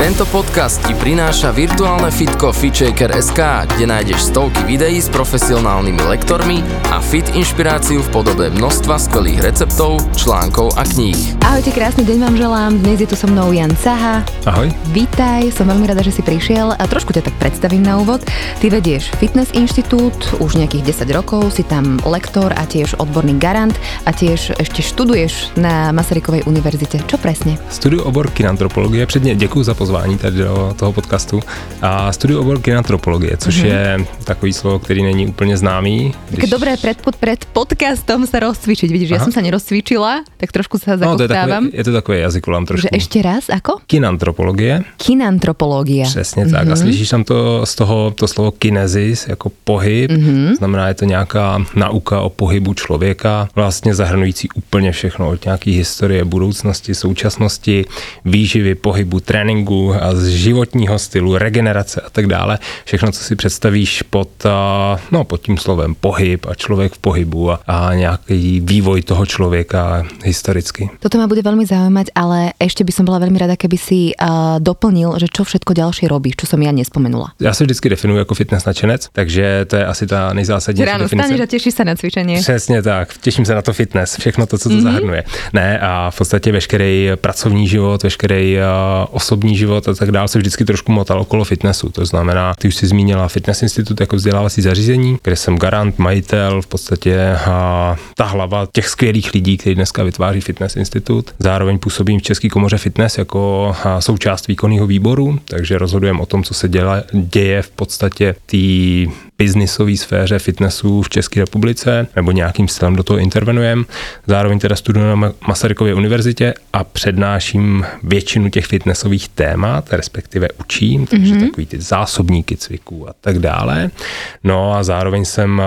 Tento podcast ti prináša virtuálne fitko FitShaker.sk, kde nájdeš stovky videí s profesionálnymi lektormi a fit inšpiráciu v podobe množstva skvelých receptov, článkov a kníh. Ahojte, krásny deň vám želám. Dnes je tu so mnou Jan Saha. Ahoj. Vítaj, som veľmi rada, že si prišiel a trošku ťa tak predstavím na úvod. Ty vedieš Fitness Inštitút, už nejakých 10 rokov, si tam lektor a tiež odborný garant a tiež ešte študuješ na Masarykovej univerzite. Čo presne? Studuju obor kinantropologie, předně děkuji za pozvání tady do toho podcastu. A studuju obor kinantropologie, což mm-hmm. je takový slovo, který není úplně známý. Také dobré pred, pod, pred podcastom sa rozcvičiť. Vidíš, Aha. ja som sa nerozcvičila, tak trošku sa No, to je, takové, je to takové jazykolám trošku. že ešte raz, ako? Kinantropologie, Kinantropológia. přesně tak. A slyšíš tam to z toho to slovo kinezis, jako pohyb, znamená je to nějaká nauka o pohybu člověka, vlastně zahrnující úplně všechno od nějaký historie, budoucnosti, současnosti, výživy, pohybu, tréninku a z životního stylu, regenerace a tak dále. Všechno, co si představíš pod, no, pod tím slovem pohyb a člověk v pohybu a, a nějaký vývoj toho člověka historicky. Toto ma bude veľmi zaujímať, ale ešte by som bola veľmi rada, keby si uh, doplnil, že čo všetko ďalšie robíš, čo som ja nespomenula. Já se vždycky definuji jako fitness nadšenec, takže to je asi ta nejzásadnější Ráno definice. staneš a sa na cvičenie. Přesně tak, těším se na to fitness, všechno to, co to mm-hmm. zahrnuje. Ne, a v podstatě veškerý pracovní život, veškerý uh, osobní život a tak dále se vždycky trošku motal okolo fitnessu. To znamená, ty už si zmínila Fitness Institut jako vzdělávací zařízení, kde jsem garant, majitel, v podstatě uh, ta hlava těch skvělých lidí, kteří dneska vytváří Fitness Institut. Zároveň působím v České komoře fitness jako součást výkonného výboru, takže rozhodujeme o tom, co se děla, děje v podstatě té biznisové sféře fitnessu v České republice, nebo nějakým stylem do toho intervenujeme. Zároveň teda studuji na Ma- Masarykově univerzitě a přednáším většinu těch fitnessových témat, respektive učím, takže mm-hmm. takový ty zásobníky cviků a tak dále. No a zároveň jsem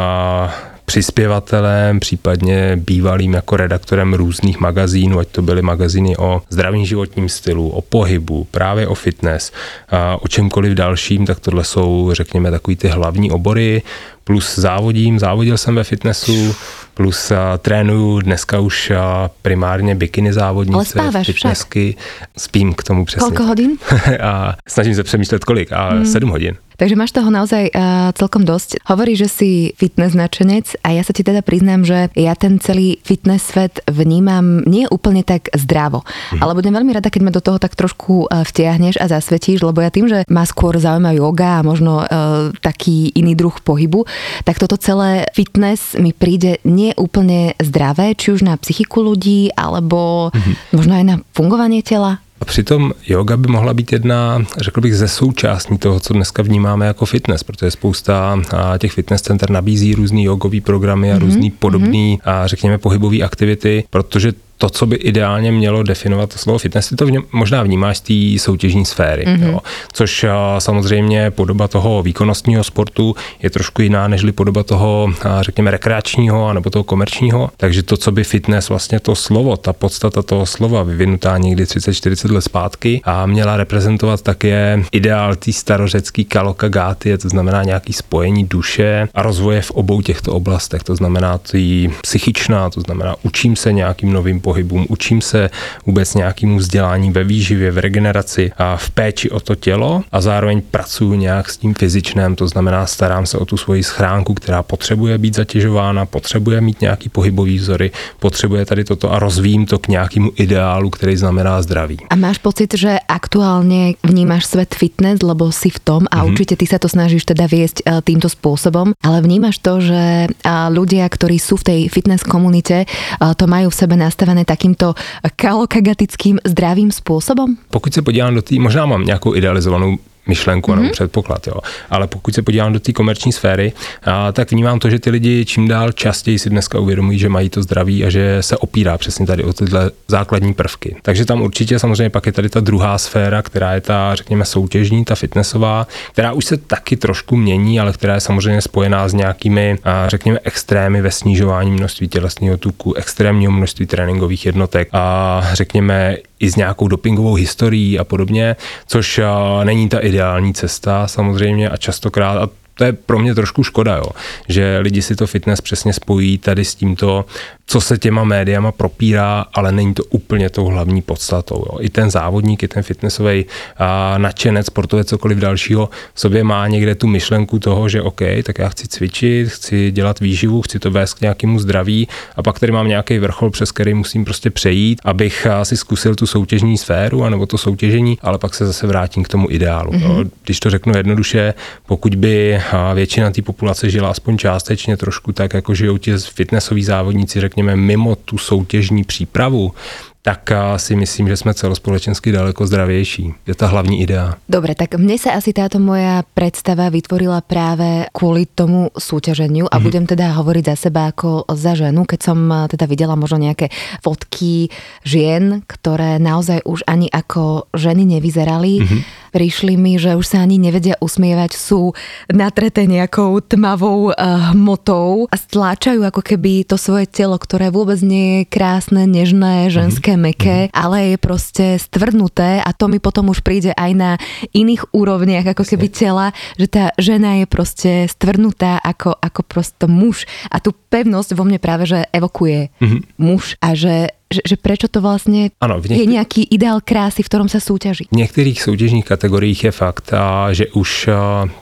přispěvatelem, případně bývalým jako redaktorem různých magazínů, ať to byly magazíny o zdravém životním stylu, o pohybu, právě o fitness, a o čemkoliv dalším, tak tohle jsou, řekněme, takový ty hlavní obory, plus závodím, závodil jsem ve fitnessu, plus a, trénuju dneska už a, primárně bikiny závodnice, Ale spávaš však. fitnessky, spím k tomu přesně. Koľko hodín? a snažím se přemýšlet kolik, a Hmm. 7 hodin. Takže máš toho naozaj uh, celkom dosť. Hovorí, že si fitness nadšenec a ja sa ti teda priznám, že ja ten celý fitness svet vnímam nie úplne tak zdravo. Mhm. Ale budem veľmi rada, keď ma do toho tak trošku uh, vtiahneš a zasvetíš, lebo ja tým, že ma skôr zaujíma yoga a možno uh, taký iný druh pohybu, tak toto celé fitness mi príde nie úplne zdravé, či už na psychiku ľudí, alebo Mhm. možno aj na fungovanie tela. A přitom yoga by mohla být jedna, řekl bych, ze součástí toho, co dneska vnímáme jako fitness, protože spousta těch fitness center nabízí různý jogový programy a různý podobný, a, řekněme, pohybové aktivity, protože to, co by ideálně mělo definovat to slovo fitness, ty to vně, možná vnímáš z té soutěžní sféry, mm-hmm. jo. což a, samozřejmě podoba toho výkonnostního sportu je trošku jiná, nežli podoba toho, a, řekněme, rekreačního anebo toho komerčního. Takže to, co by fitness, vlastně to slovo, ta podstata toho slova, vyvinutá někdy 30-40 let zpátky a měla reprezentovat také ideál té starořecké kalokagáty, to znamená nějaký spojení duše a rozvoje v obou těchto oblastech. To znamená tý psychičná, to znamená učím se nějakým novým pohybům, učím se vůbec nějakému vzdělání ve výživě, v regeneraci a v péči o to tělo a zároveň pracuji nějak s tím fyzičném, to znamená starám se o tu svoji schránku, která potřebuje být zatěžována, potřebuje mít nějaký pohybový vzory, potřebuje tady toto a rozvíjím to k nějakému ideálu, který znamená zdraví. A máš pocit, že aktuálne vnímaš svet fitness, lebo si v tom a mm-hmm. určite ty sa to snažíš teda viesť e, týmto spôsobom, ale vnímaš to, že ľudia, ktorí sú v tej fitness komunite, e, to majú v sebe nastavené takýmto kalokagatickým zdravým spôsobom? Pokud se podívám do té, možná mám nějakou idealizovanou myšlenku mm-hmm. nebo mhm. předpoklad. Jo. Ale pokud se podívám do té komerční sféry, a, tak vnímám to, že ty lidi čím dál častěji si dneska uvědomují, že mají to zdraví a že se opírá přesně tady o tyhle základní prvky. Takže tam určitě samozřejmě pak je tady ta druhá sféra, která je ta, řekněme, soutěžní, ta fitnessová, která už se taky trošku mění, ale která je samozřejmě spojená s nějakými, a, řekněme, extrémy ve snižování množství tělesného tuku, extrémního množství tréninkových jednotek a řekněme i s nějakou dopingovou historií a podobně, což není ta ideální cesta samozřejmě a častokrát, a to je pro mě trošku škoda, jo, že lidi si to fitness přesně spojí tady s tímto co se těma médiama propírá, ale není to úplně tou hlavní podstatou. Jo. I ten závodník, i ten fitnessový nadšenec, sportovec, cokoliv dalšího, v sobě má někde tu myšlenku toho, že OK, tak já chci cvičit, chci dělat výživu, chci to vést k nějakému zdraví a pak tady mám nějaký vrchol, přes který musím prostě přejít, abych si zkusil tu soutěžní sféru anebo to soutěžení, ale pak se zase vrátím k tomu ideálu. Mm-hmm. Jo. Když to řeknu jednoduše, pokud by většina té populace žila aspoň částečně trošku tak, jako žijou ti fitnessoví závodníci, řekněme, mimo tu soutěžní přípravu, tak si myslím, že jsme celospolečensky daleko zdravější. Je ta hlavní idea. Dobre, tak mne sa asi táto moja predstava vytvorila práve kvôli tomu súťaženiu a mm-hmm. budem teda hovoriť za seba ako za ženu, keď som teda videla možno nejaké fotky žien, ktoré naozaj už ani ako ženy nevyzerali. Mm-hmm prišli mi, že už sa ani nevedia usmievať, sú natreté nejakou tmavou uh, hmotou a stláčajú ako keby to svoje telo, ktoré vôbec nie je krásne, nežné, ženské, mhm. meké, mm-hmm. ale je proste stvrdnuté a to mi potom už príde aj na iných úrovniach ako keby tela, že tá žena je proste stvrdnutá ako, ako prosto muž a tú pevnosť vo mne práve, že evokuje mm-hmm. muž a že že, že prečo to vlastně ano, některý... je nějaký ideál krásy, v kterém se soutěží? V některých soutěžních kategoriích je fakt, že už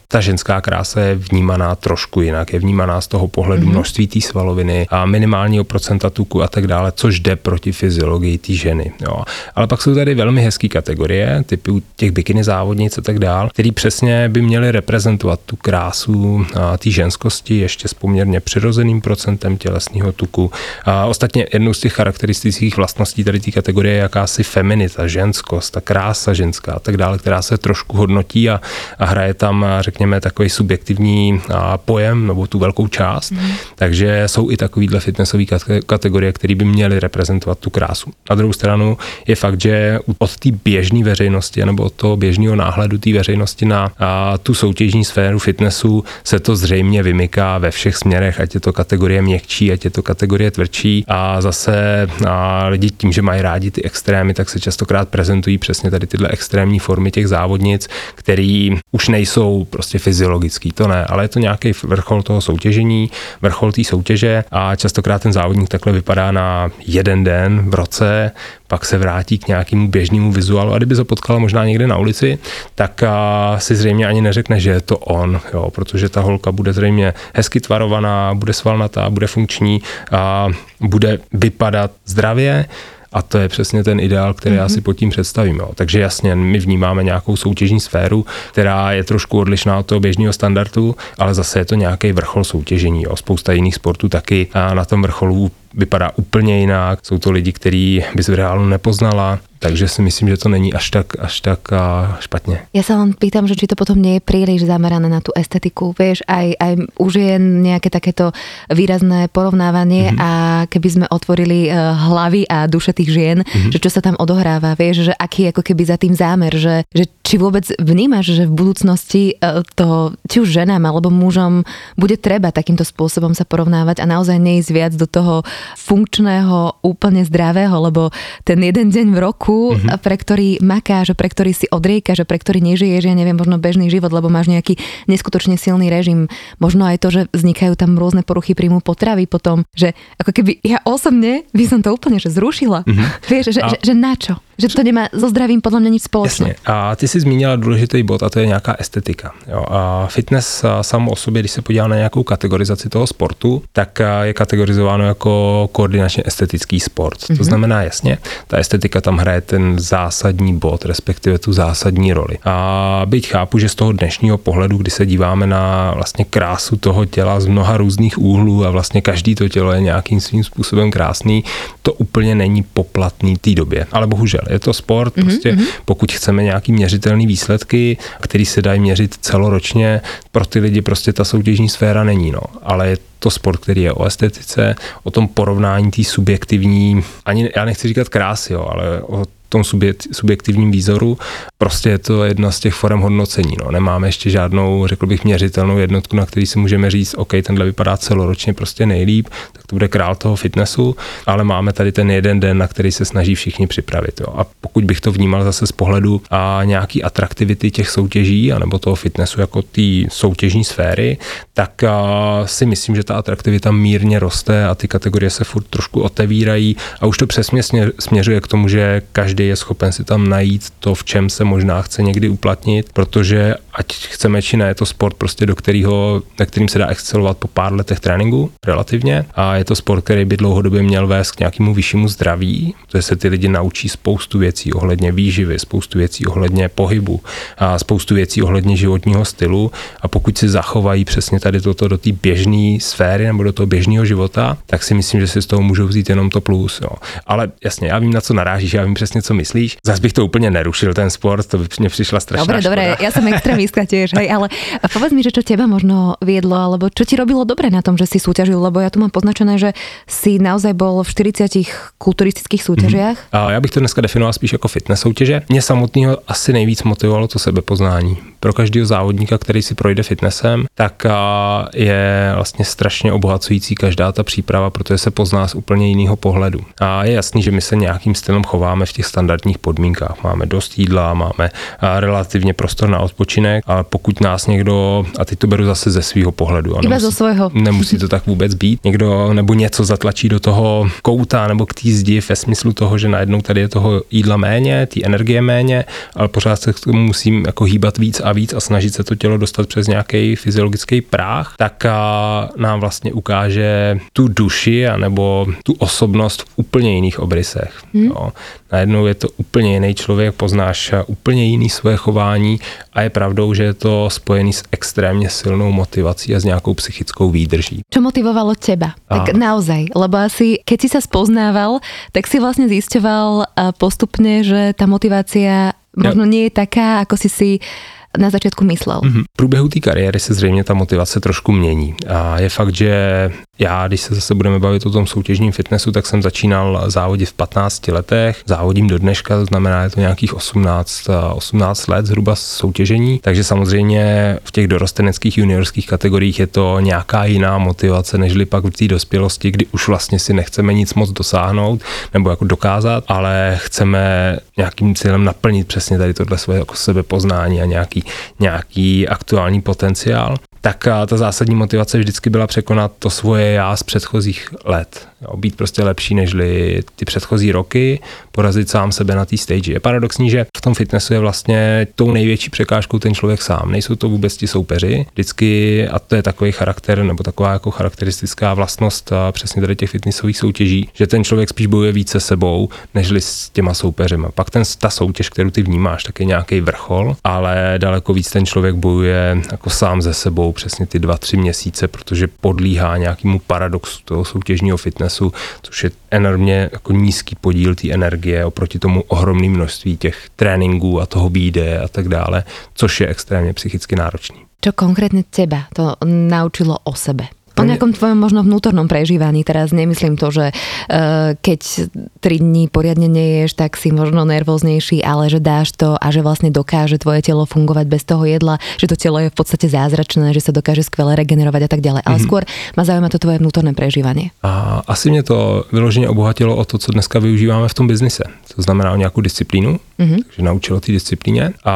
ta ženská krása je vnímaná trošku jinak, je vnímaná z toho pohledu mm-hmm. množství té svaloviny a minimálního procenta tuku a tak dále, což jde proti fyziologii té ženy. Jo. Ale pak jsou tady velmi hezké kategorie, typu těch bikiny závodnic a tak dále, který přesně by měly reprezentovat tu krásu té ženskosti ještě s poměrně přirozeným procentem tělesného tuku. A ostatně jednou z těch charakteristik charakteristických vlastností tady té kategorie je jakási feminita, ženskost, ta krása ženská a tak dále, která se trošku hodnotí a, a hraje tam, řekněme, takový subjektivní pojem nebo tu velkou část. Mm. Takže jsou i takovýhle fitnessové kategorie, které by měly reprezentovat tu krásu. Na druhou stranu je fakt, že od té běžné veřejnosti nebo od toho běžného náhledu té veřejnosti na a, tu soutěžní sféru fitnessu se to zřejmě vymyká ve všech směrech, ať je to kategorie měkčí, ať je to kategorie tvrdší a zase a, lidi tím, že mají rádi ty extrémy, tak se častokrát prezentují přesně tady tyhle extrémní formy těch závodnic, který už nejsou prostě fyziologický, to ne, ale je to nějaký vrchol toho soutěžení, vrchol té soutěže a častokrát ten závodník takhle vypadá na jeden den v roce, pak se vrátí k nějakému běžnému vizuálu. A kdyby se potkala možná někde na ulici, tak si zřejmě ani neřekne, že je to on, jo, protože ta holka bude zřejmě hezky tvarovaná, bude svalnatá, bude funkční a bude vypadat zdravě, a to je přesně ten ideál, který mm-hmm. já si mhm. pod tím představím. Jo. Takže jasně, my vnímáme nějakou soutěžní sféru, která je trošku odlišná od toho běžného standardu, ale zase je to nějaký vrchol soutěžení. Jo. Spousta jiných sportů taky a na tom vrcholu vypadá úplně jinak. Jsou to lidi, který bys v reálu nepoznala, takže si myslím, že to není až tak, až tak špatně. Ja sa len pýtam, že či to potom nie je príliš zamerané na tú estetiku, vieš, aj, aj už je nejaké takéto výrazné porovnávanie mm-hmm. a keby sme otvorili e, hlavy a duše tých žien, mm-hmm. že čo sa tam odohráva, vieš, že aký ako keby za tým zámer, že, že či vôbec vnímaš, že v budúcnosti e, to či už ženám alebo mužom bude treba takýmto spôsobom sa porovnávať a naozaj neísť viac do toho funkčného, úplne zdravého, lebo ten jeden deň v roku mm-hmm. pre ktorý makáš, pre ktorý si odrieka, že pre ktorý nežiješ, ja neviem, možno bežný život, lebo máš nejaký neskutočne silný režim. Možno aj to, že vznikajú tam rôzne poruchy príjmu potravy potom, že ako keby ja osobne by som to úplne že zrušila. Mm-hmm. Vieš, že, a... že, že na čo? Že to nemá so zdravím podle mě nic společného. Jasně. A ty jsi zmínila důležitý bod a to je nějaká estetika. Jo. A fitness samo o sobě, když se podívá na nějakou kategorizaci toho sportu, tak je kategorizováno jako koordinačně estetický sport. Mm-hmm. To mhm. znamená jasně, ta estetika tam hraje ten zásadní bod, respektive tu zásadní roli. A byť chápu, že z toho dnešního pohledu, kdy se díváme na vlastně krásu toho těla z mnoha různých úhlů a vlastně každý to tělo je nějakým svým způsobem krásný, to úplně není poplatný té době. Ale bohužel Je to sport, mm-hmm. prostě pokud chceme nějaký měřitelný výsledky, který se dají měřit celoročně, pro ty lidi prostě ta soutěžní sféra není, no. Ale je to sport, který je o estetice, o tom porovnání té subjektivní, ani já nechci říkat krásy, jo, ale o tom subjektivním výzoru. Prostě je to jedna z těch forem hodnocení. No. Nemáme ještě žádnou, řekl bych, měřitelnou jednotku, na který si můžeme říct, OK, tenhle vypadá celoročně prostě nejlíp, tak to bude král toho fitnessu, ale máme tady ten jeden den, na který se snaží všichni připravit. Jo. A pokud bych to vnímal zase z pohledu a nějaký atraktivity těch soutěží, anebo toho fitnessu jako té soutěžní sféry, tak a, si myslím, že ta atraktivita mírně roste a ty kategorie se furt trošku otevírají a už to přesně směřuje k tomu, že každý každý je schopen si tam najít to, v čem se možná chce někdy uplatnit, protože ať chceme či ne, je to sport prostě, do kterého, na kterým se dá excelovat po pár letech tréninku relativně a je to sport, který by dlouhodobě měl vést k nějakému vyššímu zdraví, protože se ty lidi naučí spoustu věcí ohledně výživy, spoustu věcí ohledně pohybu a spoustu věcí ohledně životního stylu a pokud si zachovají přesně tady toto do té běžné sféry nebo do toho běžného života, tak si myslím, že si z toho můžou vzít jenom to plus. Jo. Ale jasně, já vím, na co narážíš, já vím přesně, co myslíš. Zas bych to úplně nerušil, ten sport, to by mě přišla strašná Dobre, dobre, ja som extrémistka tiež, hej, ale povedz mi, že čo teba možno viedlo, alebo čo ti robilo dobre na tom, že si súťažil, lebo ja tu mám poznačené, že si naozaj bol v 40 kulturistických súťažiach. Mm-hmm. A já bych to dneska definoval spíš jako fitness soutěže. Mě samotného asi nejvíc motivovalo to sebepoznání. Pro každého závodníka, který si projde fitnessem, tak je vlastně strašně obohacující každá ta příprava, protože se pozná z úplně jiného pohledu. A je jasný, že my se nějakým stylem chováme v těch standardních podmínkách. Máme dost jídla, máme relativně prostor na odpočinek, ale pokud nás někdo, a teď to beru zase ze svého pohledu, Iba nemusí, svého. nemusí to tak vůbec být, někdo nebo něco zatlačí do toho kouta nebo k té zdi ve smyslu toho, že najednou tady je toho jídla méně, té energie méně, ale pořád se k tomu musím jako hýbat víc a víc a snažit se to tělo dostat přes nějaký fyziologický práh, tak nám vlastně ukáže tu duši nebo tu osobnost v úplně jiných obrysech. Hmm. Jo. Najednou je to úplně jiný člověk, poznáš úplně jiný svoje chování a je pravdou, že je to spojený s extrémně silnou motivací a s nějakou psychickou výdrží. Co motivovalo teba? A... Tak naozaj, lebo asi keď si sa spoznával, tak si vlastně zjišťoval postupně, že ta motivácia možno nie je taká, ako si si na začátku myslel. Mm-hmm. V průběhu té kariéry se zřejmě ta motivace trošku mění. A je fakt, že já, když se zase budeme bavit o tom soutěžním fitnessu, tak jsem začínal závodit v 15 letech, závodím do dneška, to znamená, je to nějakých 18, 18 let zhruba soutěžení, takže samozřejmě v těch dorosteneckých juniorských kategoriích je to nějaká jiná motivace, nežli pak v té dospělosti, kdy už vlastně si nechceme nic moc dosáhnout nebo jako dokázat, ale chceme nějakým cílem naplnit přesně tady tohle svoje jako sebepoznání a nějaký, nějaký aktuální potenciál tak ta zásadní motivace vždycky byla překonat to svoje já z předchozích let. Jo, být prostě lepší než ty předchozí roky, porazit sám sebe na té stage. Je paradoxní, že v tom fitnessu je vlastně tou největší překážkou ten člověk sám. Nejsou to vůbec ti soupeři. Vždycky, a to je takový charakter, nebo taková jako charakteristická vlastnost a přesně tady těch fitnessových soutěží, že ten člověk spíš bojuje více sebou, nežli s těma soupeřima. Pak ten, ta soutěž, kterou ty vnímáš, tak je nějaký vrchol, ale daleko víc ten člověk bojuje jako sám ze sebou přesně ty dva, tři měsíce, protože podlíhá nějakému paradoxu toho soutěžního fitnessu, což je enormně jako nízký podíl té energie oproti tomu ohromné množství těch tréninků a toho bíde a tak dále, což je extrémně psychicky náročný. Co konkrétně teba to naučilo o sebe? O nejakom tvojom možno vnútornom prežívaní. Teraz nemyslím to, že uh, keď 3 dní poriadne neješ, tak si možno nervóznejší, ale že dáš to a že vlastne dokáže tvoje telo fungovať bez toho jedla, že to telo je v podstate zázračné, že sa dokáže skvele regenerovať a tak ďalej. Ale mm-hmm. skôr ma zaujíma to tvoje vnútorné prežívanie. A asi mě to vyloženě obohatilo o to, co dneska využíváme v tom biznise. To znamená o nějakou disciplínu, mm-hmm. takže naučilo té disciplíně a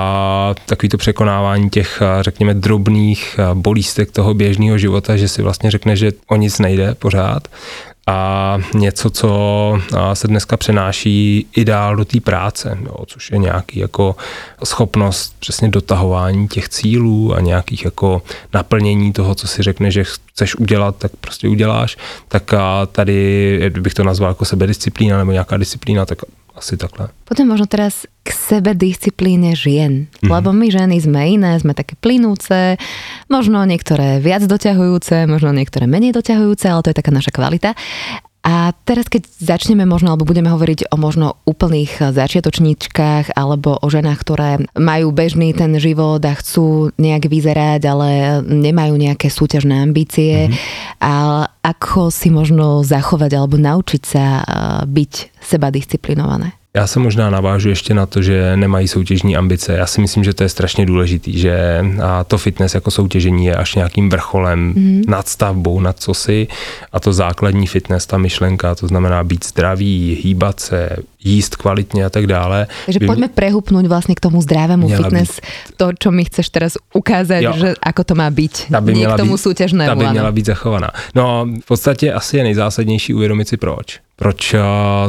takový to překonávání těch, řekněme, drobných bolístek toho běžného života, že si vlastně řekne, že o nic nejde pořád. A něco, co se dneska přenáší i dál do té práce, jo, což je nějaký jako schopnost přesně dotahování těch cílů a nějakých jako naplnění toho, co si řekne, že chceš udělat, tak prostě uděláš, tak a tady, bych to nazval jako sebedisciplína nebo nějaká disciplína, tak asi takhle. Potom možno teraz k sebe disciplíne žien. Mm-hmm. Lebo my ženy sme iné, sme také plynúce, možno niektoré viac doťahujúce, možno niektoré menej doťahujúce, ale to je taká naša kvalita. A teraz, keď začneme možno, alebo budeme hovoriť o možno úplných začiatočníčkach alebo o ženách, ktoré majú bežný ten život a chcú nejak vyzerať, ale nemajú nejaké súťažné ambície. Mm-hmm. A ako si možno zachovať alebo naučiť sa byť seba disciplinované? Já se možná navážu ještě na to, že nemají soutěžní ambice. Já si myslím, že to je strašně důležitý, že a to fitness jako soutěžení je až nějakým vrcholem mm. nad stavbou, nad cosi a to základní fitness, ta myšlenka, to znamená být zdravý, hýbat se, jíst kvalitně a tak dále. Takže by... pojďme prehupnout vlastně k tomu zdravému fitness, být... to, čo mi chceš teraz ukázat, jo. že ako to má být, ta by nie k tomu být, soutěžnému. Ta by měla být zachovaná. No v podstatě asi je nejzásadnější uvědomit si proč proč eh,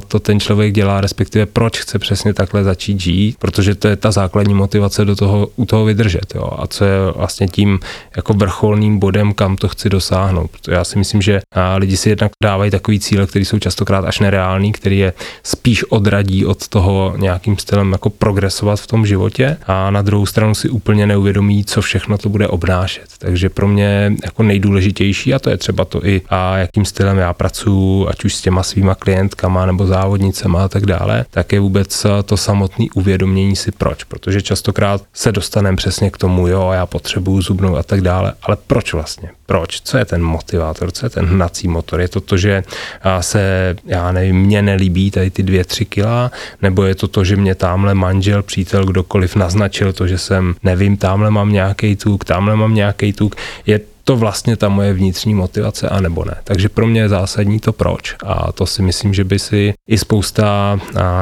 to ten člověk dělá, respektive proč chce přesně takhle začít žít, protože to je ta základní motivace do toho, u toho vydržet. Jo. A co je vlastně tím jako vrcholným bodem, kam to chci dosáhnout. Já si myslím, že eh, lidi si jednak dávají takový cíle, které jsou častokrát až nereální, který je spíš odradí od toho nějakým stylem jako progresovat v tom životě a na druhou stranu si úplně neuvědomí, co všechno to bude obnášet. Takže pro mě jako nejdůležitější, a to je třeba to i, a jakým stylem já pracuji, ať už s těma svýma klientkama nebo závodnicema a tak dále, tak je vůbec to samotné uvědomění si proč. Protože častokrát se dostaneme přesně k tomu, jo, já potřebuju zubnou a tak dále, ale proč vlastně? Proč? Co je ten motivátor? Co je ten hnací motor? Je to to, že se, já nevím, mně nelíbí tady ty dvě, tři kila, nebo je to to, že mě tamhle manžel, přítel, kdokoliv naznačil to, že jsem, nevím, tamhle mám nějaký tuk, tamhle mám nějaký tuk. Je to vlastně ta moje vnitřní motivace, a nebo ne. Takže pro mě je zásadní to proč. A to si myslím, že by si i spousta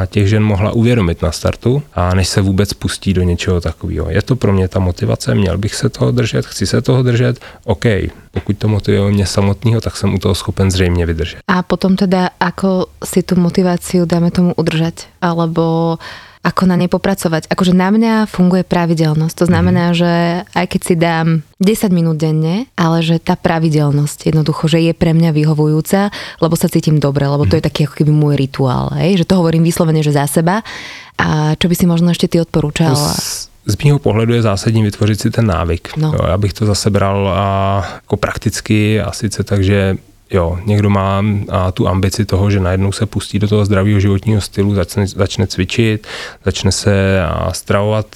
těch žen mohla uvědomit na startu, a než se vůbec pustí do něčeho takového. Je to pro mě ta motivace, měl bych se toho držet, chci se toho držet, OK, pokud to motivuje mě samotného, tak jsem u toho schopen zřejmě vydržet. A potom teda, ako si tu motivaci dáme tomu udržet? Alebo ako na nej popracovať. Akože na mňa funguje pravidelnosť. To znamená, mm. že aj keď si dám 10 minút denne, ale že tá pravidelnosť jednoducho, že je pre mňa vyhovujúca, lebo sa cítim dobre, lebo to je mhm. taký ako keby môj rituál. Hej? Že to hovorím vyslovene, že za seba. A čo by si možno ešte ty odporúčal? z mého pohledu je zásadní vytvořit si ten návyk. No. Jo, já bych to zase bral a, jako prakticky a sice tak, že jo, někdo má a, tu ambici toho, že najednou se pustí do toho zdravého životního stylu, začne, začne cvičit, začne se stravovat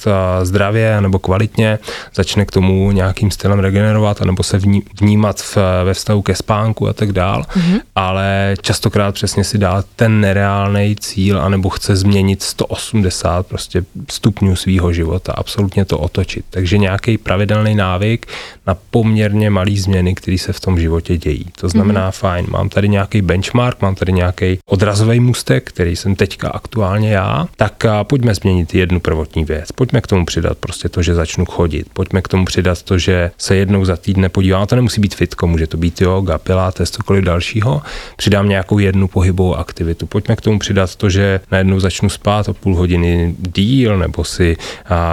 zdravě nebo kvalitně, začne k tomu nějakým stylem regenerovat, nebo se vní, vnímat v, ve vztahu ke spánku a tak dál, mm-hmm. ale častokrát přesně si dá ten nereálný cíl, anebo chce změnit 180 prostě stupňů svého života, absolutně to otočit. Takže nějaký pravidelný návyk na poměrně malý změny, které se v tom životě dějí. To znamená, mm-hmm fajn, mám tady nějaký benchmark, mám tady nějaký odrazový mustek, který jsem teďka aktuálně já, tak pojďme změnit jednu prvotní věc. Pojďme k tomu přidat prostě to, že začnu chodit. Pojďme k tomu přidat to, že se jednou za týdne podívám. To nemusí být fitko, může to být yoga, pilates, cokoliv dalšího. Přidám nějakou jednu pohybovou aktivitu. Pojďme k tomu přidat to, že najednou začnu spát o půl hodiny díl, nebo si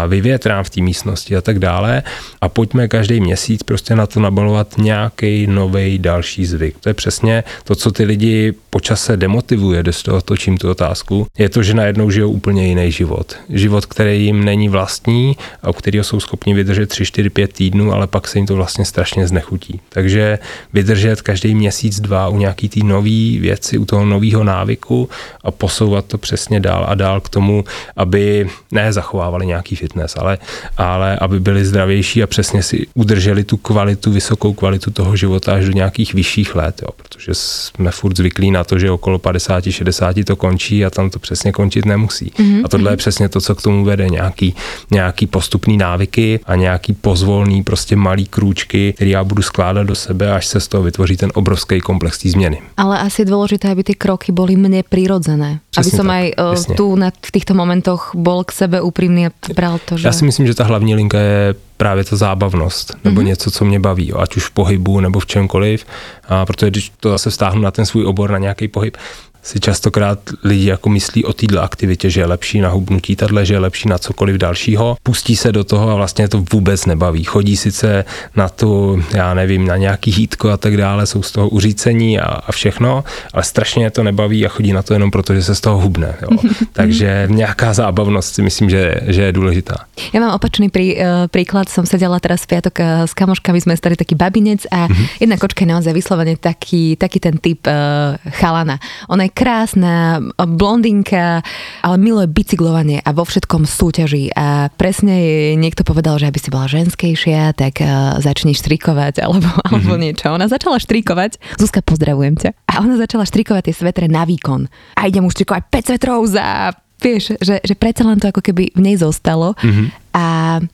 vyvětrám v té místnosti a tak dále. A pojďme každý měsíc prostě na to nabalovat nějaký nový další zvyk to je přesně to, co ty lidi po čase demotivuje, když toho točím tu otázku, je to, že najednou žijou úplně jiný život. Život, který jim není vlastní a u kterého jsou schopni vydržet 3, 4, 5 týdnů, ale pak se jim to vlastně strašně znechutí. Takže vydržet každý měsíc, dva u nějaký té nové věci, u toho nového návyku a posouvat to přesně dál a dál k tomu, aby ne zachovávali nějaký fitness, ale, ale aby byli zdravější a přesně si udrželi tu kvalitu, vysokou kvalitu toho života až do nějakých vyšších let let, jo, protože jsme furt zvyklí na to, že okolo 50-60 to končí a tam to přesně končit nemusí. Mm-hmm. A tohle je přesně to, co k tomu vede, nějaký, nějaký postupný návyky a nějaký pozvolný prostě malý krůčky, který já budu skládat do sebe, až se z toho vytvoří ten obrovský komplex té změny. Ale asi je důležité, aby ty kroky byly mně přirozené. Aby som tak, aj uh, tu na, v těchto momentoch bol k sebe úprimný a bral to, že... Já si myslím, že ta hlavní linka je právě ta zábavnost, nebo mm-hmm. něco, co mě baví, ať už v pohybu nebo v čemkoliv, a protože když to zase vztáhnu na ten svůj obor, na nějaký pohyb, si častokrát lidi jako myslí o této aktivitě, že je lepší na hubnutí tadle, že je lepší na cokoliv dalšího. Pustí se do toho a vlastně to vůbec nebaví. Chodí sice na tu, já nevím, na nějaký hítko a tak dále, jsou z toho uřícení a, a všechno, ale strašně to nebaví a chodí na to jenom proto, že se z toho hubne. Jo. Takže nějaká zábavnost si myslím, že, že je důležitá. Já mám opačný prí, uh, príklad. Som sedela teraz v piatok uh, s kamoškami, sme stali taký babinec a mm-hmm. jedna kočka je naozaj vyslovene taký, taký ten typ uh, chalana. Ona je krásna, blondinka, ale miluje bicyklovanie a vo všetkom súťaží. A presne jej niekto povedal, že aby si bola ženskejšia, tak uh, začni štrikovať alebo, mm-hmm. alebo niečo. Ona začala štrikovať. Zuzka, pozdravujem ťa. A ona začala štrikovať tie svetre na výkon. A idem už štrikovať 5 svetrov za vieš, že, že predsa len to ako keby v nej zostalo mm-hmm. a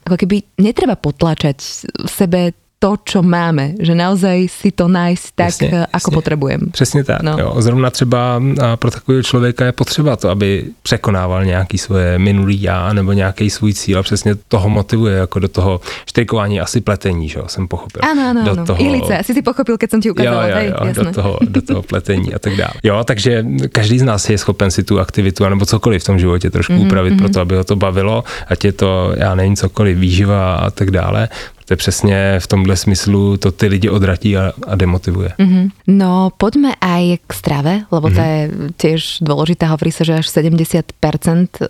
ako keby netreba potlačať v sebe to, čo máme, že naozaj si to nájsť tak, přesně, eh, ako přesně. potrebujem. Přesně tak. No. Jo. Zrovna třeba pro takového člověka je potřeba to, aby překonával nějaký svoje minulý já nebo nějaký svůj cíl a přesně toho motivuje jako do toho štrikování asi pletení, že jo, jsem pochopil. Ano, ano, do ano. Toho... Ilice, asi si pochopil, keď jsem ti ukázala. Jo, jo, jo, hej, do, toho, do toho pletení a tak dále. Jo, takže každý z nás je schopen si tu aktivitu nebo cokoliv v tom životě trošku mm-hmm, upravit mm-hmm. pro to, aby ho to bavilo, ať je to, já nevím, cokoliv, výživa a tak dále, to je přesně v tomhle smyslu to ty lidi odratí a, a demotivuje. Mm-hmm. No poďme aj k strave, lebo mm-hmm. to je tiež dôležité, hovorí sa, že až 70%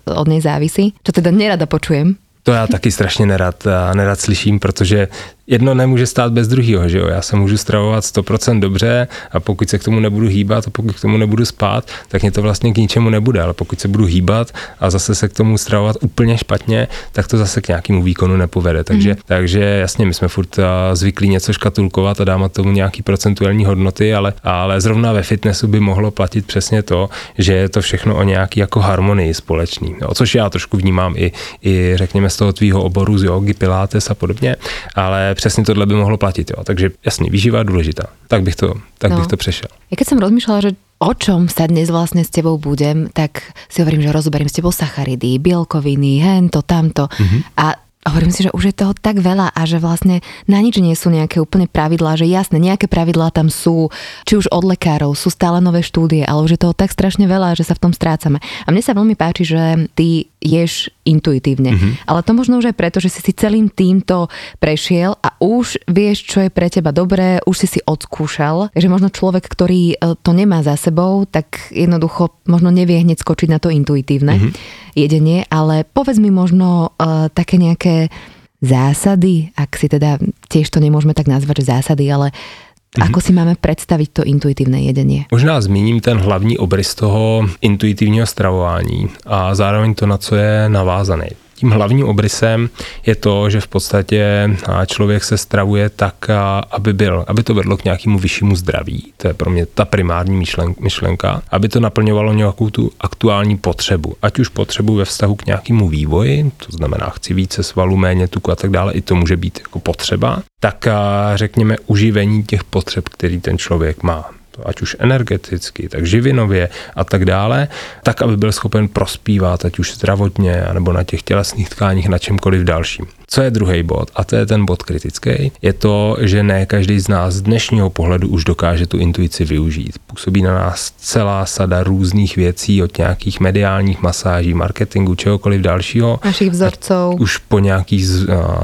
od nej závisí, čo teda nerada počujem. To já taky strašně nerad, nerad slyším, protože jedno nemůže stát bez druhého, že jo? Já se můžu stravovat 100% dobře a pokud se k tomu nebudu hýbat a pokud k tomu nebudu spát, tak mě to vlastně k ničemu nebude, ale pokud se budu hýbat a zase se k tomu stravovat úplně špatně, tak to zase k nějakému výkonu nepovede. Takže, mm. takže jasně, my jsme furt zvyklí něco škatulkovat a dávat tomu nějaký procentuální hodnoty, ale, ale zrovna ve fitnessu by mohlo platit přesně to, že je to všechno o nějaký jako harmonii společný, jo? což já trošku vnímám i, i řekněme z toho tvýho oboru z jogy, pilates a podobně, ale přesně tohle by mohlo platit. Jo. Takže jasně, výživa je důležitá. Tak bych to, tak no. bych to přešel. Ja keď som rozmýšľala, že o čom sa dnes vlastne s tebou budem, tak si hovorím, že rozoberiem s tebou sacharidy, bielkoviny, hento, tamto. Mm-hmm. A hovorím si, že už je toho tak veľa a že vlastne na nič nie sú nejaké úplne pravidlá, že jasné, nejaké pravidlá tam sú, či už od lekárov, sú stále nové štúdie, ale už je toho tak strašne veľa, že sa v tom strácame. A mne sa veľmi páči, že ty ješ intuitívne. Mm-hmm. Ale to možno už aj preto, že si si celým týmto prešiel a už vieš, čo je pre teba dobré, už si si odskúšal. Takže možno človek, ktorý e, to nemá za sebou, tak jednoducho možno nevie hneď skočiť na to intuitívne mm-hmm. jedenie, ale povedz mi možno uh, také nejaké zásady, ak si teda tiež to nemôžeme tak nazvať, že zásady, ale Mm-hmm. Ako si máme představit to intuitivné jedení? Možná zmíním ten hlavní obrys toho intuitivního stravování a zároveň to, na co je navázaný. Tím hlavním obrysem je to, že v podstatě člověk se stravuje tak, aby, byl, aby to vedlo k nějakému vyššímu zdraví. To je pro mě ta primární myšlenka, aby to naplňovalo nějakou tu aktuální potřebu. Ať už potřebu ve vztahu k nějakému vývoji, to znamená chci více svalu, méně tuku a tak dále, i to může být jako potřeba, tak řekněme uživení těch potřeb, který ten člověk má ať už energeticky, tak živinově a tak dále, tak, aby byl schopen prospívat, ať už zdravotně, nebo na těch tělesných tkáních, na čemkoliv dalším. Co je druhý bod, a to je ten bod kritický, je to, že ne každý z nás z dnešního pohledu už dokáže tu intuici využít. Působí na nás celá sada různých věcí, od nějakých mediálních masáží, marketingu, čehokoliv dalšího. Našich vzorců. Už po nějaký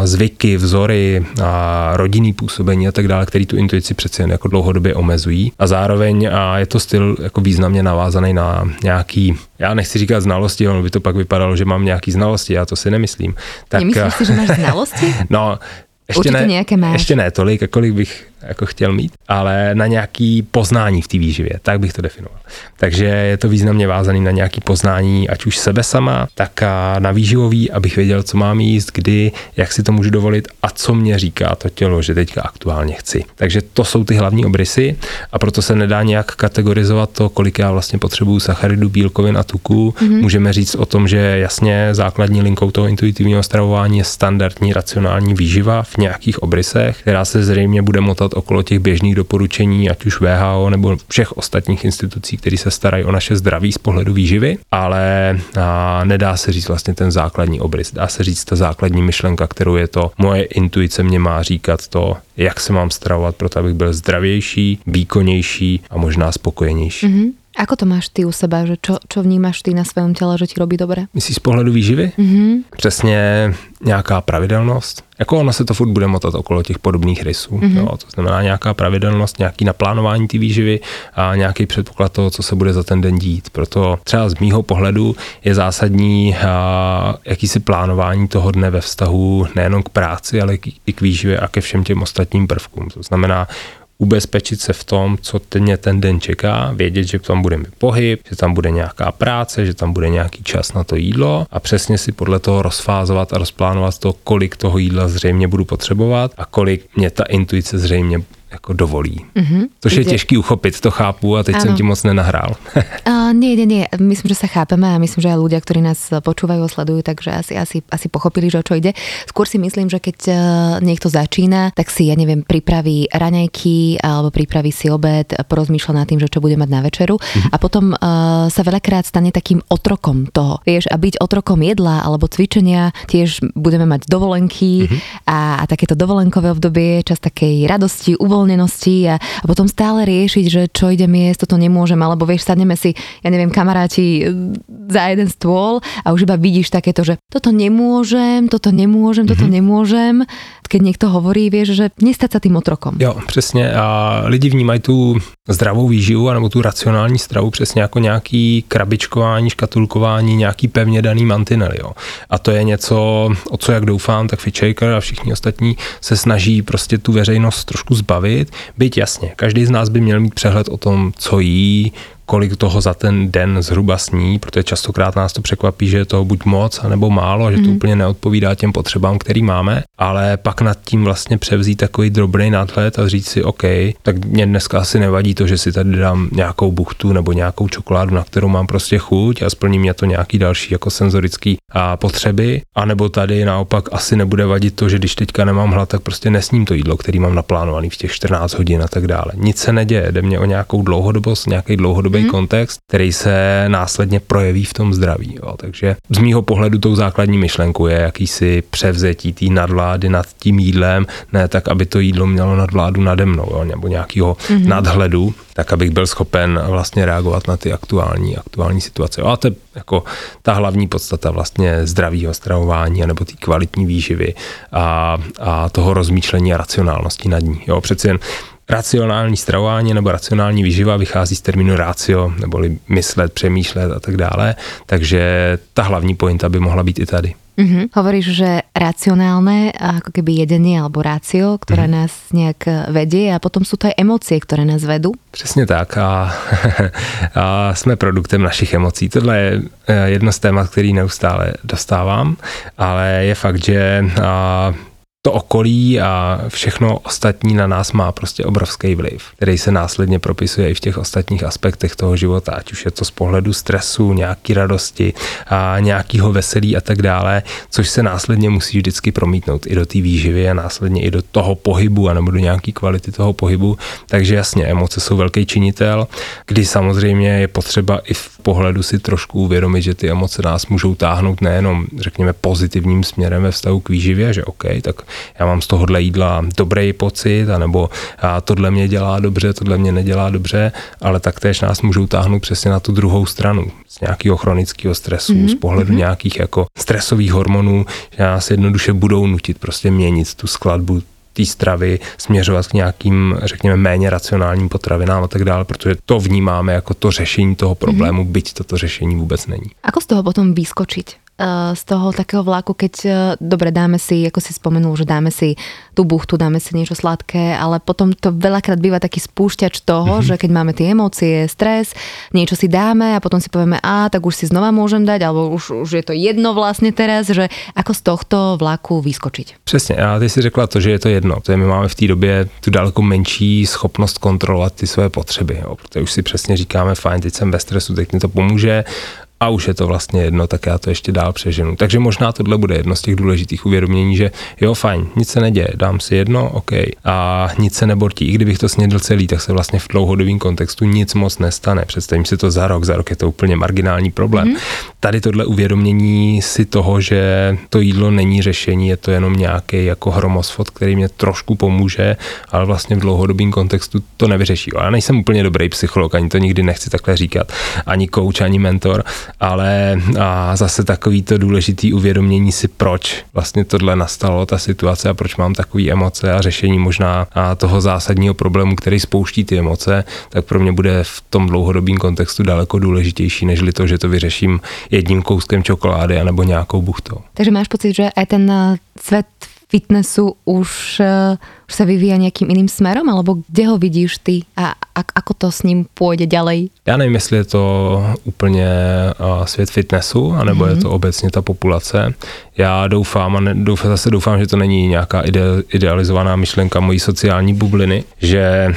zvyky, vzory, a rodinný působení a tak dále, který tu intuici přece jen jako dlouhodobě omezují. A zároveň a je to styl jako významně navázaný na nějaký já nechci říkat znalosti, ono by to pak vypadalo, že mám nějaký znalosti, já to si nemyslím. Tak, Nemyslíš si, že máš znalosti? no, ještě Určitě ne, nějaké máš. Ještě ne tolik, kolik bych jako chtěl mít, ale na nějaký poznání v té výživě, tak bych to definoval. Takže je to významně vázaný na nějaký poznání, ať už sebe sama, tak a na výživový, abych věděl, co mám jíst, kdy, jak si to můžu dovolit a co mě říká to tělo, že teďka aktuálně chci. Takže to jsou ty hlavní obrysy a proto se nedá nějak kategorizovat to, kolik já vlastně potřebuju sacharidů, bílkovin a tuků. Mm-hmm. Můžeme říct o tom, že jasně základní linkou toho intuitivního stravování je standardní racionální výživa v nějakých obrysech, která se zřejmě bude motat okolo těch běžných doporučení, ať už VHO nebo všech ostatních institucí, které se starají o naše zdraví z pohledu výživy, ale a, nedá se říct vlastně ten základní obrys. Dá se říct ta základní myšlenka, kterou je to, moje intuice mě má říkat to, jak se mám stravovat, proto abych byl zdravější, výkonnější a možná spokojenější. Mm-hmm. Ako to máš ty u seba, že čo, čo vnímáš ty na svém těle, že ti robí dobré? Myslíš z pohledu výživy? Mm-hmm. Přesně nějaká pravidelnost. Jako ono se to furt bude motat okolo těch podobných rysů. Mm-hmm. Jo, to znamená nějaká pravidelnost, nějaký naplánování té výživy a nějaký předpoklad toho, co se bude za ten den dít. Proto třeba z mýho pohledu je zásadní a, jakýsi plánování toho dne ve vztahu nejenom k práci, ale i k výživě a ke všem těm ostatním prvkům. To znamená ubezpečit se v tom, co mě ten den čeká, vědět, že tam bude mi pohyb, že tam bude nějaká práce, že tam bude nějaký čas na to jídlo a přesně si podle toho rozfázovat a rozplánovat to, kolik toho jídla zřejmě budu potřebovat a kolik mě ta intuice zřejmě jako dovolí. Mm-hmm. Což je těžký uchopit, to chápu a teď ano. jsem ti moc nenahrál. uh, nie, nie, nie, myslím, že sa chápeme a myslím, že aj ľudia, ktorí nás počúvajú a sledujú, takže asi, asi, asi pochopili, že o čo ide. Skôr si myslím, že keď uh, niekto začína, tak si, ja neviem, pripraví raňajky alebo pripraví si obed, porozmýšľa nad tým, že čo bude mať na večeru mm-hmm. a potom uh, sa veľakrát stane takým otrokom toho. Vieš, a byť otrokom jedla alebo cvičenia, tiež budeme mať dovolenky mm-hmm. a, a takéto dovolenkové obdobie, čas takej radosti, uvoľnenia uvoľnenosti a, a potom stále riešiť, že čo idem jesť, toto nemôžem, alebo vieš, sadneme si, ja neviem, kamaráti e, za jeden stôl a už iba vidíš takéto, že toto nemôžem, toto nemôžem, mm-hmm. toto mhm. nemôžem. Keď niekto hovorí, vieš, že nestať sa tým otrokom. Jo, přesně. A lidi vnímají tu zdravou výživu nebo tu racionální stravu přesně jako nějaký krabičkování, škatulkování, nějaký pevně daný mantinel. Jo. A to je něco, o co jak doufám, tak Fitchaker a všichni ostatní se snaží prostě tu veřejnost trošku zbavit. Byť jasně, každý z nás by měl mít přehled o tom, co jí, kolik toho za ten den zhruba sní, protože častokrát nás to překvapí, že je toho buď moc, nebo málo, že to mm. úplně neodpovídá těm potřebám, který máme, ale pak nad tím vlastně převzít takový drobný nadhled a říct si, OK, tak mě dneska asi nevadí to, že si tady dám nějakou buchtu nebo nějakou čokoládu, na kterou mám prostě chuť a splní mě to nějaký další jako senzorický a potřeby, a nebo tady naopak asi nebude vadit to, že když teďka nemám hlad, tak prostě nesním to jídlo, který mám naplánovaný v těch 14 hodin a tak dále. Nic se neděje, jde mě o nějakou dlouhodobost, nějaký dlouhodobý dlouhodobý hmm. kontext, který se následně projeví v tom zdraví. Jo. Takže z mýho pohledu tou základní myšlenkou je jakýsi převzetí té nadvlády nad tím jídlem, ne tak, aby to jídlo mělo nadvládu nade mnou, jo, nebo nějakého hmm. nadhledu, tak abych byl schopen vlastně reagovat na ty aktuální, aktuální situace. Jo. A to je jako ta hlavní podstata vlastně zdravého stravování nebo té kvalitní výživy a, a toho rozmýšlení a racionálnosti nad ní. Jo. Přeci jen racionální stravování nebo racionální výživa vychází z termínu ratio, neboli myslet, přemýšlet a tak dále. Takže ta hlavní pointa by mohla být i tady. Mm-hmm. Hovoríš, že racionálne, ako keby jedenie alebo rácio, ktoré mm-hmm. nás nejak vedie a potom sú to aj emócie, ktoré nás vedú? Přesně tak a, a jsme produktem našich emocí. Tohle je eh, jedno z témat, který neustále dostávám, ale je fakt, že a, to okolí a všechno ostatní na nás má prostě obrovský vliv, který se následně propisuje i v těch ostatních aspektech toho života, ať už je to z pohledu stresu, nějaký radosti a nějakého veselí a tak dále, což se následně musí vždycky promítnout i do té výživy a následně i do toho pohybu a nebo do nějaké kvality toho pohybu. Takže jasně, emoce jsou velký činitel, kdy samozřejmě je potřeba i v pohledu si trošku uvědomit, že ty emoce nás můžou táhnout nejenom, řekněme, pozitivním směrem ve vztahu k výživě, že OK, tak já mám z tohohle jídla dobrý pocit, anebo a tohle mě dělá dobře, tohle mě nedělá dobře, ale taktéž nás můžou táhnout přesně na tu druhou stranu, z nějakého chronického stresu, mm-hmm. z pohledu mm-hmm. nějakých jako stresových hormonů, že nás jednoduše budou nutit prostě měnit tu skladbu té stravy směřovat k nějakým, řekněme, méně racionálním potravinám a tak dále, protože to vnímáme jako to řešení toho problému, mm-hmm. byť toto řešení vůbec není. Ako z toho potom vyskočiť? Eh, z toho takého vláku, keď eh, dobre dáme si, ako si spomenul, že dáme si tú buchtu, dáme si niečo sladké, ale potom to veľakrát býva taký spúšťač toho, mm-hmm. že keď máme tie emócie, stres, niečo si dáme a potom si povieme, a tak už si znova môžem dať, alebo už, už je to jedno vlastne teraz, že ako z tohto vlaku vyskočiť. Přesně, a ty si řekla to, že je to jedno. To je, my máme v té době tu daleko menší schopnost kontrolovat ty své potřeby, jo, protože už si přesně říkáme, fajn, teď jsem ve stresu, teď mi to pomůže, a už je to vlastně jedno, tak já to ještě dál přeženu. Takže možná tohle bude jedno z těch důležitých uvědomění, že jo, fajn, nic se neděje, dám si jedno, OK, a nic se nebortí. I kdybych to snědl celý, tak se vlastně v dlouhodobém kontextu nic moc nestane. Představím si to za rok, za rok je to úplně marginální problém. Mm. Tady tohle uvědomění si toho, že to jídlo není řešení, je to jenom nějaký jako hromosfot, který mě trošku pomůže, ale vlastně v dlouhodobém kontextu to nevyřeší. Já nejsem úplně dobrý psycholog, ani to nikdy nechci takhle říkat, ani coach, ani mentor, ale a zase takový to důležitý uvědomění si, proč vlastně tohle nastalo, ta situace a proč mám takové emoce a řešení možná a toho zásadního problému, který spouští ty emoce, tak pro mě bude v tom dlouhodobém kontextu daleko důležitější, než to, že to vyřeším jedním kouskem čokolády anebo nějakou buchtou. Takže máš pocit, že aj ten eh, svet fitnessu už, uh, už sa vyvíja nejakým iným smerom, alebo kde ho vidíš ty a, a ako to s ním pôjde ďalej? Já nevím, jestli je to úplně svět fitnessu, anebo mm-hmm. je mhm. to obecně ta populace. Já doufám, a ne, doufám, zase doufám, že to není nějaká ide, idealizovaná myšlenka mojí sociální bubliny, že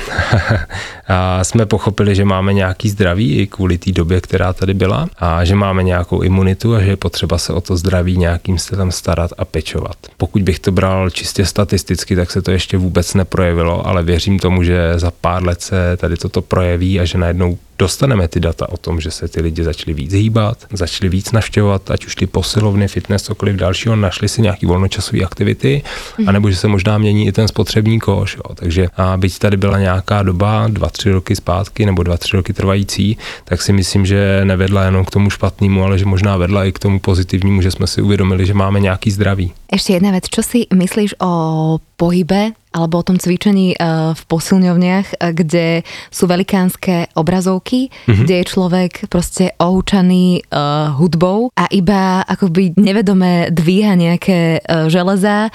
a jsme pochopili, že máme nějaký zdraví i kvůli té době, která tady byla a že máme nějakou imunitu a že je potřeba se o to zdraví nějakým stylem starat a pečovat. Pokud bych to bral čistě statisticky, tak se to ještě vůbec neprojevilo, ale věřím tomu, že za pár let se tady toto projeví a že najednou dostaneme ty data o tom, že se ty lidi začali víc hýbat, začali víc navštěvovat, ať už ty posilovny, fitness, cokoliv dalšího, našli si nějaký volnočasové aktivity, mm. anebo že se možná mění i ten spotřební koš. Jo. Takže a byť tady byla nějaká doba, dva, tři roky zpátky nebo dva, tři roky trvající, tak si myslím, že nevedla jenom k tomu špatnému, ale že možná vedla i k tomu pozitivnímu, že jsme si uvědomili, že máme nějaký zdraví. Ještě jedna věc, co si myslíš o pohybe alebo o tom cvičení eh, v posilňovniach, eh, kde sú velikánske obrazovky, mm-hmm. kde je človek proste oučaný uh, hudbou a iba akoby nevedomé dvíha nejaké železa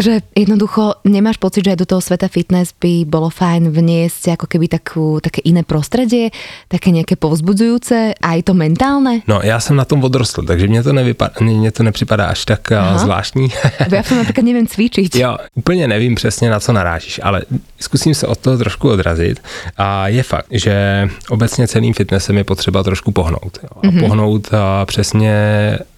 že jednoducho nemáš pocit, že aj do toho sveta fitness by bolo fajn vniesť ako keby takú, také iné prostredie, také nejaké povzbudzujúce, aj to mentálne? No, já jsem na tom odrostl, takže mně to, nevypadá, mně to nepřipadá až tak Aha. zvláštní. já to například nevím cvičit. Jo, úplně nevím přesně, na co narážíš, ale zkusím se od toho trošku odrazit. A je fakt, že obecně celým fitnessem je potřeba trošku pohnout. Jo. A mm-hmm. pohnout a přesně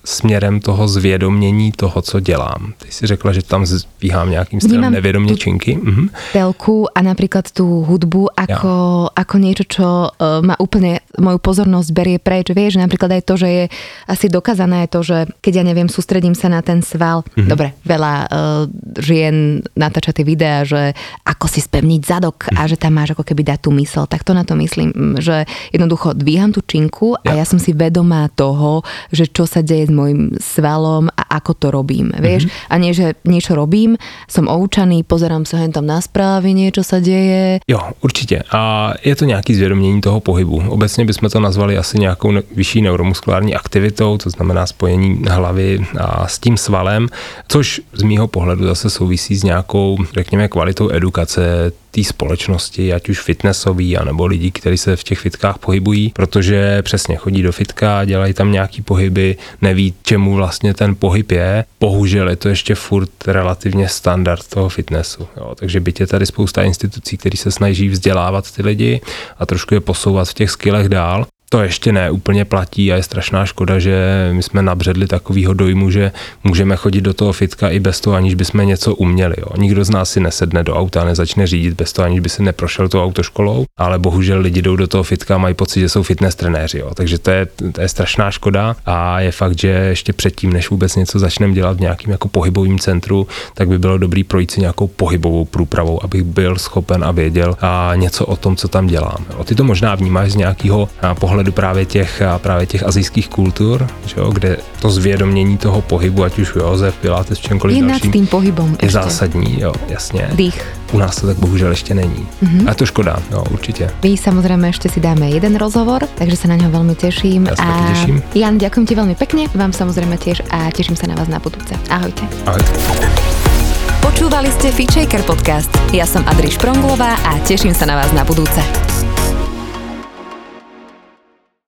směrem toho zvědomění toho, co dělám. Ty jsi řekla, že tam zvíhám nějakým stylem nevědomě činky. Mhm. Telku a například tu hudbu ako, ja. ako niečo, čo uh, má úplne moju pozornosť berie preč. Vieš, napríklad aj to, že je asi dokázané to, že keď ja neviem, sústredím sa na ten sval, mm-hmm. dobre, veľa uh, žien natáča tie videá, že ako si spevniť zadok mm-hmm. a že tam máš ako keby dať tú mysel, tak to na to myslím, že jednoducho dvíham tú činku a ja, ja som si vedomá toho, že čo sa deje môjim svalom a ako to robím, vieš? Mm-hmm. A nie, že niečo robím, som oučaný, pozerám sa hen tam na správy, niečo sa deje. Jo, určitě. A je to nějaký zvědomění toho pohybu. Obecně bychom to nazvali asi nějakou vyšší neuromuskulární aktivitou, to znamená spojení hlavy a s tím svalem, což z mýho pohledu zase souvisí s nějakou, řekněme, kvalitou edukace té společnosti, ať už fitnessový, anebo lidí, kteří se v těch fitkách pohybují, protože přesně chodí do fitka, dělají tam nějaký pohyby, neví, čemu vlastně ten pohyb je. Bohužel je to ještě furt relativně standard toho fitnessu. Jo. Takže byť je tady spousta institucí, které se snaží vzdělávat ty lidi a trošku je posouvat v těch skillech dál, to ještě ne úplně platí a je strašná škoda, že my jsme nabředli takovýho dojmu, že můžeme chodit do toho fitka i bez toho, aniž bychom něco uměli. Jo. Nikdo z nás si nesedne do auta a nezačne řídit bez toho, aniž by se neprošel tou autoškolou, ale bohužel lidi jdou do toho fitka a mají pocit, že jsou fitness trenéři. Jo. Takže to je, to je strašná škoda a je fakt, že ještě předtím, než vůbec něco začneme dělat v nějakým jako pohybovým centru, tak by bylo dobrý projít si nějakou pohybovou průpravou, abych byl schopen a věděl a něco o tom, co tam dělám. Jo. Ty to možná vnímáš z nějakého pohledu pohledu právě těch, právě těch azijských kultur, že jo, kde to zvědomění toho pohybu, ať už Josef, Pilates, čemkoliv je dalším, nad tím pohybem je ještě. zásadní, jo, jasně. Dých. U nás to tak bohužel ještě není. Mm-hmm. A to škoda, no, určitě. My samozřejmě ještě si dáme jeden rozhovor, takže se na něho velmi těším. Já se a těším. Jan, děkuji ti velmi pekne, vám samozřejmě těž a těším se na vás na budúce. Ahojte. Ahojte. Počúvali ste Fitchaker podcast. Ja som Adri Špronglová a teším sa na vás na budúce.